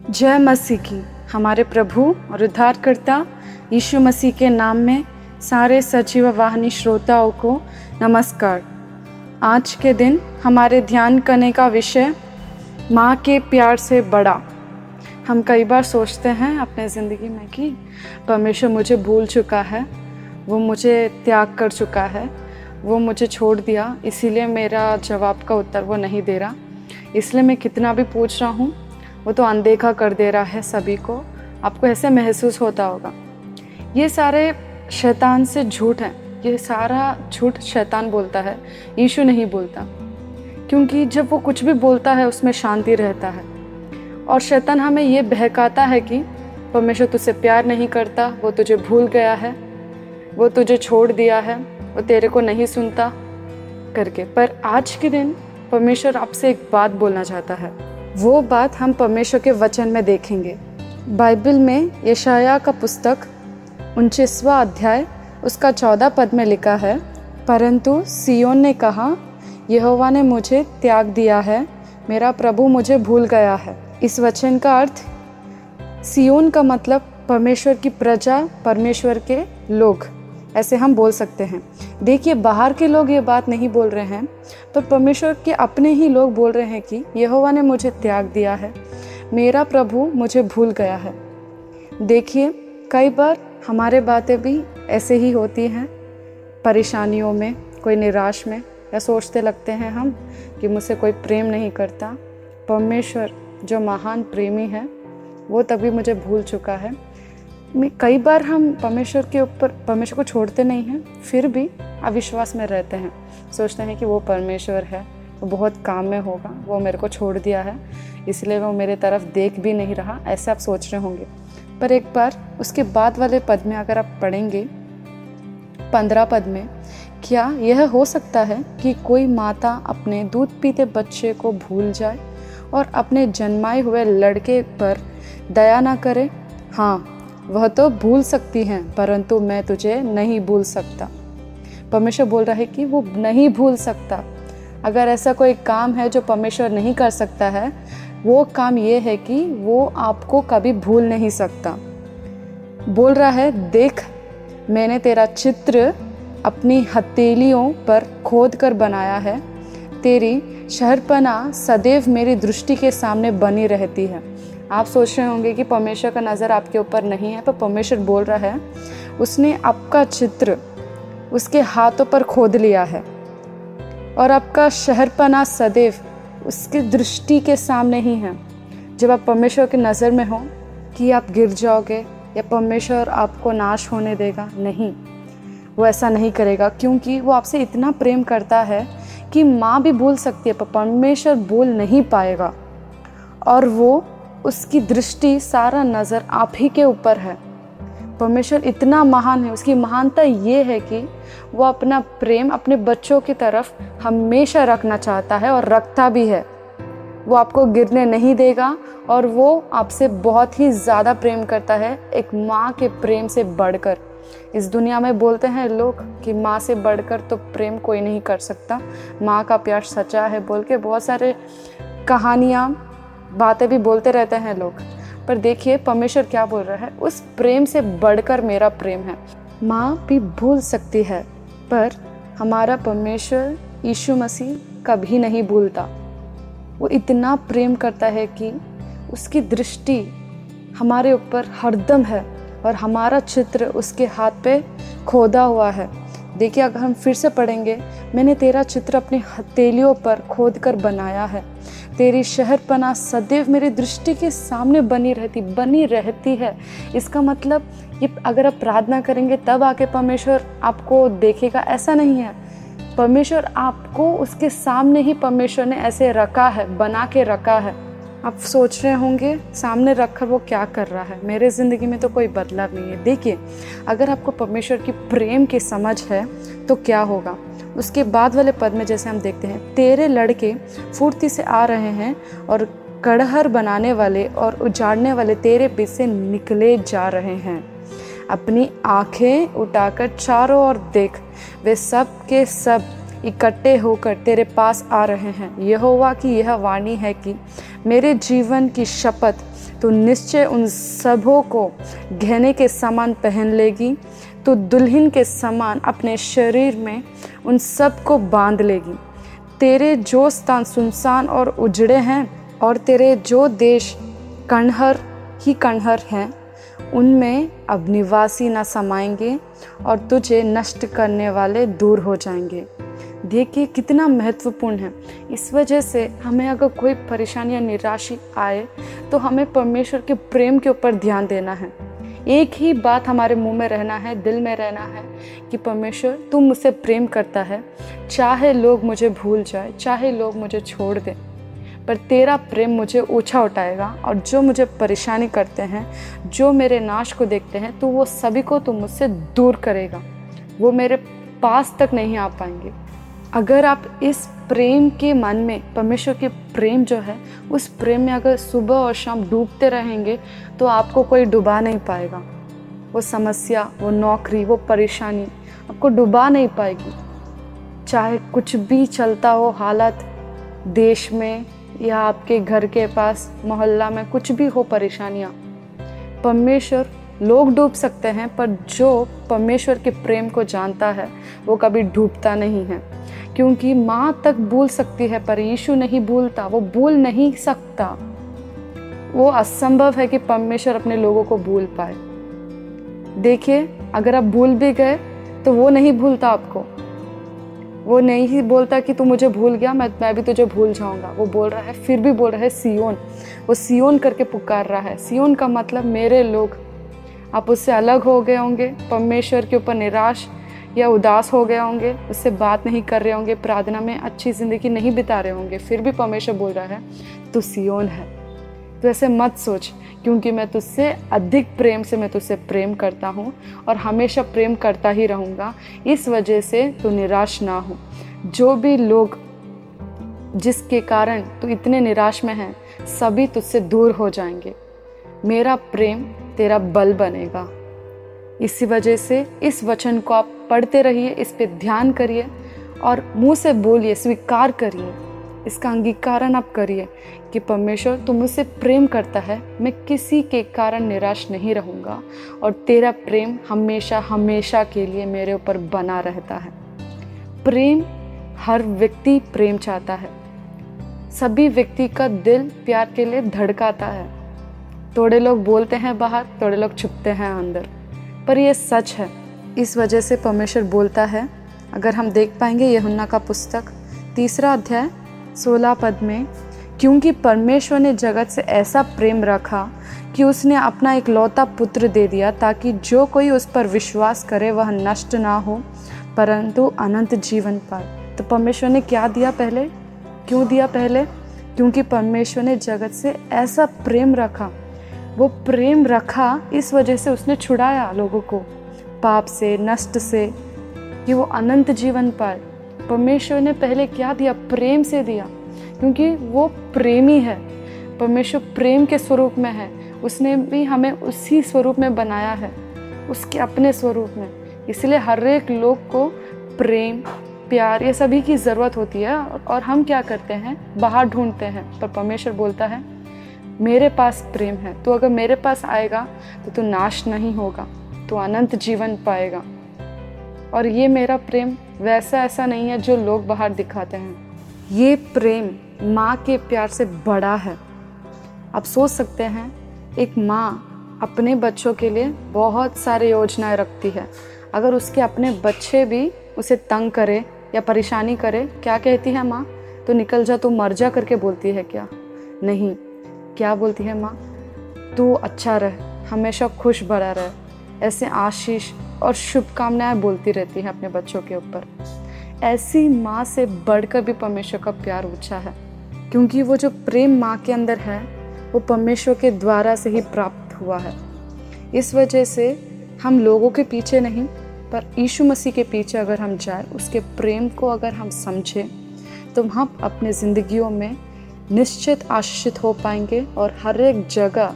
जय मसीह की। हमारे प्रभु और उद्धारकर्ता यीशु मसीह के नाम में सारे सजीव वाहनी श्रोताओं को नमस्कार। आज के दिन हमारे ध्यान करने का विषय माँ के प्यार से बड़ा। हम कई बार सोचते हैं अपने ज़िंदगी में कि परमेश्वर मुझे भूल चुका है, वो मुझे त्याग कर चुका है, वो मुझे छोड़ दिया, इसीलिए मेरा जवाब का उत्तर वो नहीं दे रहा। इसलिए मैं कितना भी पूछ रहा हूँ वो तो अनदेखा कर दे रहा है सभी को। आपको ऐसे महसूस होता होगा। ये सारे शैतान से झूठ हैं। ये सारा झूठ शैतान बोलता है। यीशु नहीं बोलता। क्योंकि जब वो कुछ भी बोलता है, उसमें शांति रहता है। और शैतान हमें ये बहकाता है कि परमेश्वर तुझसे प्यार नहीं करता, वो तुझे भूल गया है। वो तुझे छोड़ दिया है। वो तेरे को नहीं सुनता करके। पर आज के दिन परमेश्वर आपसे एक बात बोलना चाहता है। वो बात हम परमेश्वर के वचन में देखेंगे। बाइबल में यशाया का पुस्तक उनचासवा अध्याय, उसका चौदह पद में लिखा है, परंतु सियोन ने कहा, यहोवा ने मुझे त्याग दिया है, मेरा प्रभु मुझे भूल गया है। इस वचन का अर्थ सियोन का मतलब परमेश्वर की प्रजा, परमेश्वर के लोग। ऐसे हम बोल सकते हैं। देखिए, बाहर के लोग ये बात नहीं बोल रहे हैं पर परमेश्वर के अपने ही लोग बोल रहे हैं कि यहोवा ने मुझे त्याग दिया है, मेरा प्रभु मुझे भूल गया है। देखिए, कई बार हमारे बातें भी ऐसे ही होती हैं, परेशानियों में, कोई निराश में, या सोचते लगते हैं हम कि मुझसे कोई प्रेम नहीं करता। परमेश्वर जो महान प्रेमी है, वो तभी मुझे भूल चुका है। में कई बार हम परमेश्वर के ऊपर, परमेश्वर को छोड़ते नहीं हैं, फिर भी अविश्वास में रहते हैं। सोचते हैं कि वो परमेश्वर है, वो बहुत काम में होगा, वो मेरे को छोड़ दिया है, इसलिए वो मेरे तरफ़ देख भी नहीं रहा, ऐसे आप सोच रहे होंगे। पर एक बार उसके बाद वाले पद में अगर आप पढ़ेंगे, पंद्रह पद में, क्या यह हो सकता है कि कोई माता अपने दूध पीते बच्चे को भूल जाए और अपने जन्माए हुए लड़के पर दया ना करे? हाँ वह तो भूल सकती हैं, परंतु मैं तुझे नहीं भूल सकता। परमेश्वर बोल रहा है कि वो नहीं भूल सकता। अगर ऐसा कोई काम है जो परमेश्वर नहीं कर सकता है, वो काम ये है कि वो आपको कभी भूल नहीं सकता। बोल रहा है, देख, मैंने तेरा चित्र अपनी हथेलियों पर खोद कर बनाया है। तेरी शहरपना सदैव मेरी दृष्टि के सामने बनी रहती है। आप सोच रहे होंगे कि परमेश्वर का नज़र आपके ऊपर नहीं है पर परमेश्वर बोल रहा है, उसने आपका चित्र उसके हाथों पर खोद लिया है और आपका शहरपना सदैव उसकी दृष्टि के सामने ही है। जब आप परमेश्वर की नज़र में हो कि आप गिर जाओगे या परमेश्वर आपको नाश होने देगा, नहीं, वो ऐसा नहीं करेगा, क्योंकि वो आपसे इतना प्रेम करता है कि माँ भी बोल सकती है, पर परमेश्वर बोल नहीं पाएगा। और वो उसकी दृष्टि सारा नज़र आप ही के ऊपर है। परमेश्वर इतना महान है, उसकी महानता ये है कि वो अपना प्रेम अपने बच्चों की तरफ़ हमेशा रखना चाहता है और रखता भी है। वो आपको गिरने नहीं देगा और वो आपसे बहुत ही ज़्यादा प्रेम करता है, एक माँ के प्रेम से बढ़कर। इस दुनिया में बोलते हैं लोग कि माँ से बढ़कर तो प्रेम कोई नहीं कर सकता। माँ का प्यार सच्चा है बोल के बहुत सारे कहानियाँ बातें भी बोलते रहते हैं लोग। पर देखिए, परमेश्वर क्या बोल रहा है? उस प्रेम से बढ़कर मेरा प्रेम है। माँ भी भूल सकती है, पर हमारा परमेश्वर यीशु मसीह कभी नहीं भूलता। वो इतना प्रेम करता है कि उसकी दृष्टि हमारे ऊपर हरदम है और हमारा चित्र उसके हाथ पे खोदा हुआ है। देखिए, अगर हम फिर से पढ़ेंगे, मैंने तेरा चित्र अपनी हथेलियों पर खोद कर बनाया है। तेरी शहरपना सदैव मेरी दृष्टि के सामने बनी रहती बनी रहती है। इसका मतलब ये अगर आप प्रार्थना करेंगे, तब आके परमेश्वर आपको देखेगा। ऐसा नहीं है। परमेश्वर आपको उसके सामने ही परमेश्वर ने ऐसे रखा है, बना के रखा है। आप सोच रहे होंगे, सामने रखकर वो क्या कर रहा है? मेरे ज़िंदगी में तो कोई बदलाव नहीं है। देखिए, अगर आपको परमेश्वर की प्रेम की समझ है तो क्या होगा? उसके बाद वाले पद में जैसे हम देखते हैं, तेरे लड़के फुर्ती से आ रहे हैं और कड़हर बनाने वाले और उजाड़ने वाले तेरे बीच से निकले जा रहे हैं। अपनी आँखें उठाकर चारों ओर देख, वे सब के सब इकट्ठे होकर तेरे पास आ रहे हैं। यहोवा की यह वाणी है कि मेरे जीवन की शपथ तो निश्चय उन सबों को गहने के समान पहन लेगी। तो दुल्हन के समान अपने शरीर में उन सबको बाँध लेगी। तेरे जो स्थान सुनसान और उजड़े हैं और तेरे जो देश कणहर ही कणहर हैं, उनमें अब निवासी न समाएँगे और तुझे नष्ट करने वाले दूर हो जाएँगे। देखिए कितना महत्वपूर्ण है। इस वजह से हमें अगर कोई परेशानी या निराशी आए तो हमें परमेश्वर के प्रेम के ऊपर ध्यान देना है। एक ही बात हमारे मुँह में रहना है, दिल में रहना है कि परमेश्वर तुम मुझसे प्रेम करता है। चाहे लोग मुझे भूल जाए, चाहे लोग मुझे छोड़ दें, पर तेरा प्रेम मुझे ऊँचा उठाएगा और जो मुझे परेशानी करते हैं, जो मेरे नाश को देखते हैं तो वो सभी को तुम मुझसे दूर करेगा। वो मेरे पास तक नहीं आ पाएँगे। अगर आप इस प्रेम के मन में, परमेश्वर के प्रेम जो है, उस प्रेम में अगर सुबह और शाम डूबते रहेंगे तो आपको कोई डुबा नहीं पाएगा। वो समस्या, वो नौकरी, वो परेशानी आपको डुबा नहीं पाएगी। चाहे कुछ भी चलता हो, हालत देश में या आपके घर के पास, मोहल्ला में कुछ भी हो परेशानियाँ, परमेश्वर लोग डूब सकते हैं, पर जो परमेश्वर के प्रेम को जानता है, वो कभी डूबता नहीं है। क्योंकि माँ तक भूल सकती है, पर यीशु नहीं भूलता, वो भूल नहीं सकता। वो असंभव है कि परमेश्वर अपने लोगों को भूल पाए। देखिए, अगर आप भूल भी गए तो वो नहीं भूलता आपको। वो नहीं बोलता कि तू मुझे भूल गया, मैं मैं भी तुझे भूल जाऊँगा। वो बोल रहा है, फिर भी बोल रहा है, सियोन। वो सियोन करके पुकार रहा है। सियोन का मतलब मेरे लोग आप उससे अलग हो गए होंगे, परमेश्वर के ऊपर निराश या उदास हो गए होंगे, उससे बात नहीं कर रहे होंगे, प्रार्थना में अच्छी ज़िंदगी नहीं बिता रहे होंगे, फिर भी परमेश्वर बोल रहा है, तू सियोन है। तो ऐसे मत सोच, क्योंकि मैं तुझसे अधिक प्रेम से, मैं तुझसे प्रेम करता हूँ और हमेशा प्रेम करता ही रहूँगा। इस वजह से तू निराश ना हो। जो भी लोग जिसके कारण तू इतने निराश में है, सभी तुझसे दूर हो जाएँगे। मेरा प्रेम तेरा बल बनेगा। इसी वजह से इस वचन को आप पढ़ते रहिए, इस पे ध्यान करिए और मुँह से बोलिए, स्वीकार करिए। इसका अंगीकारण आप करिए कि परमेश्वर तुम मुझसे प्रेम करता है, मैं किसी के कारण निराश नहीं रहूँगा और तेरा प्रेम हमेशा हमेशा के लिए मेरे ऊपर बना रहता है। प्रेम, हर व्यक्ति प्रेम चाहता है। सभी व्यक्ति का दिल प्यार के लिए धड़काता है। थोड़े लोग बोलते हैं बाहर, थोड़े लोग छुपते हैं अंदर। पर यह सच है। इस वजह से परमेश्वर बोलता है, अगर हम देख पाएँगे यहुन्ना का पुस्तक, तीसरा अध्याय, सोलह पद में, क्योंकि परमेश्वर ने जगत से ऐसा प्रेम रखा कि उसने अपना एक लौता पुत्र दे दिया ताकि जो कोई उस पर विश्वास करे वह नष्ट ना हो, परंतु अनंत जीवन पाए। तो परमेश्वर ने क्या दिया पहले? क्यों दिया पहले? क्योंकि परमेश्वर ने जगत से ऐसा प्रेम रखा वो प्रेम रखा, इस वजह से उसने छुड़ाया लोगों को। पाप से, नष्ट से कि वो अनंत जीवन पाए परमेश्वर ने पहले क्या दिया? प्रेम से दिया। क्योंकि वो प्रेमी है। परमेश्वर प्रेम के स्वरूप में है। उसने भी हमें उसी स्वरूप में बनाया है। उसके अपने स्वरूप में। इसलिए हर एक लोग को प्रेम, प्यार, ये सभी की ज़रूरत होती है। और हम क्या करते हैं? बाहर ढूंढते हैं। पर परमेश्वर बोलता है मेरे पास प्रेम है। तो अगर मेरे पास आएगा तो तू नाश नहीं होगा तो अनंत जीवन पाएगा। और ये मेरा प्रेम वैसा ऐसा नहीं है जो लोग बाहर दिखाते हैं। ये प्रेम माँ के प्यार से बड़ा है। आप सोच सकते हैं, एक माँ अपने बच्चों के लिए बहुत सारे योजनाएँ रखती है। अगर उसके अपने बच्चे भी उसे तंग करे या परेशानी करे, क्या कहती है माँ? तो निकल जा तो मर जा करके बोलती है क्या? नहीं। क्या बोलती है माँ? तू अच्छा रह, हमेशा खुश भरा रह। ऐसे आशीष और शुभकामनाएँ बोलती रहती हैं अपने बच्चों के ऊपर। ऐसी माँ से बढ़कर भी परमेश्वर का प्यार ऊँचा है, क्योंकि वो जो प्रेम माँ के अंदर है, वो परमेश्वर के द्वारा से ही प्राप्त हुआ है। इस वजह से हम लोगों के पीछे नहीं, पर यीशु मसीह के पीछे अगर हम जाए, उसके प्रेम को अगर हम समझें तो हम अपने ज़िंदगियों में निश्चित आशीषित हो पाएँगे और हर एक जगह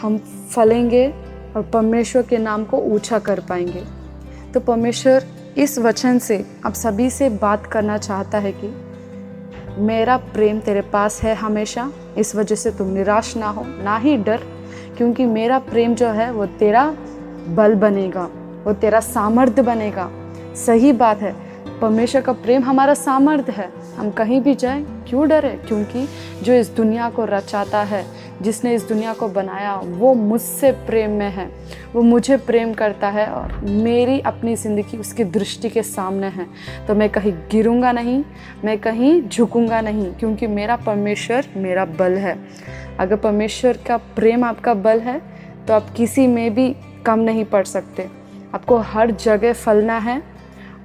हम फलेंगे और परमेश्वर के नाम को ऊँचा कर पाएँगे। तो परमेश्वर, इस वचन से आप सभी से बात करना चाहता है कि मेरा प्रेम तेरे पास है हमेशा, इस वजह से तुम निराश ना हो, ना ही डर, क्योंकि मेरा प्रेम जो है वो तेरा बल बनेगा, वो तेरा सामर्थ्य बनेगा। सही बात है परमेश्वर का प्रेम हमारा सामर्थ्य है। हम कहीं भी जाएँ, क्यों डरे? क्योंकि जो इस दुनिया को रचाता है, जिसने इस दुनिया को बनाया, वो मुझसे प्रेम में है। वो मुझे प्रेम करता है और मेरी अपनी ज़िंदगी उसकी दृष्टि के सामने है। तो मैं कहीं गिरूँगा नहीं, मैं कहीं झुकूँगा नहीं, क्योंकि मेरा परमेश्वर मेरा बल है। अगर परमेश्वर का प्रेम आपका बल है तो आप किसी में भी कम नहीं पड़ सकते। आपको हर जगह फलना है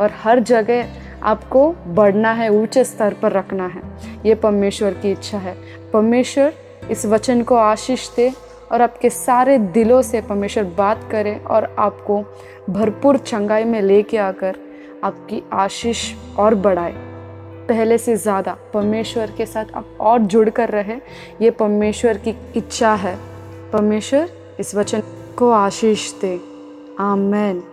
और हर जगह आपको बढ़ना है, ऊँचे स्तर पर रखना है। ये परमेश्वर की इच्छा है। परमेश्वर इस वचन को आशीष दे और आपके सारे दिलों से परमेश्वर बात करे और आपको भरपूर चंगाई में लेके आकर आपकी आशीष और बढ़ाए। पहले से ज़्यादा परमेश्वर के साथ आप और जुड़ कर रहे। ये परमेश्वर की इच्छा है। परमेश्वर इस वचन को आशीष दे। आमेन।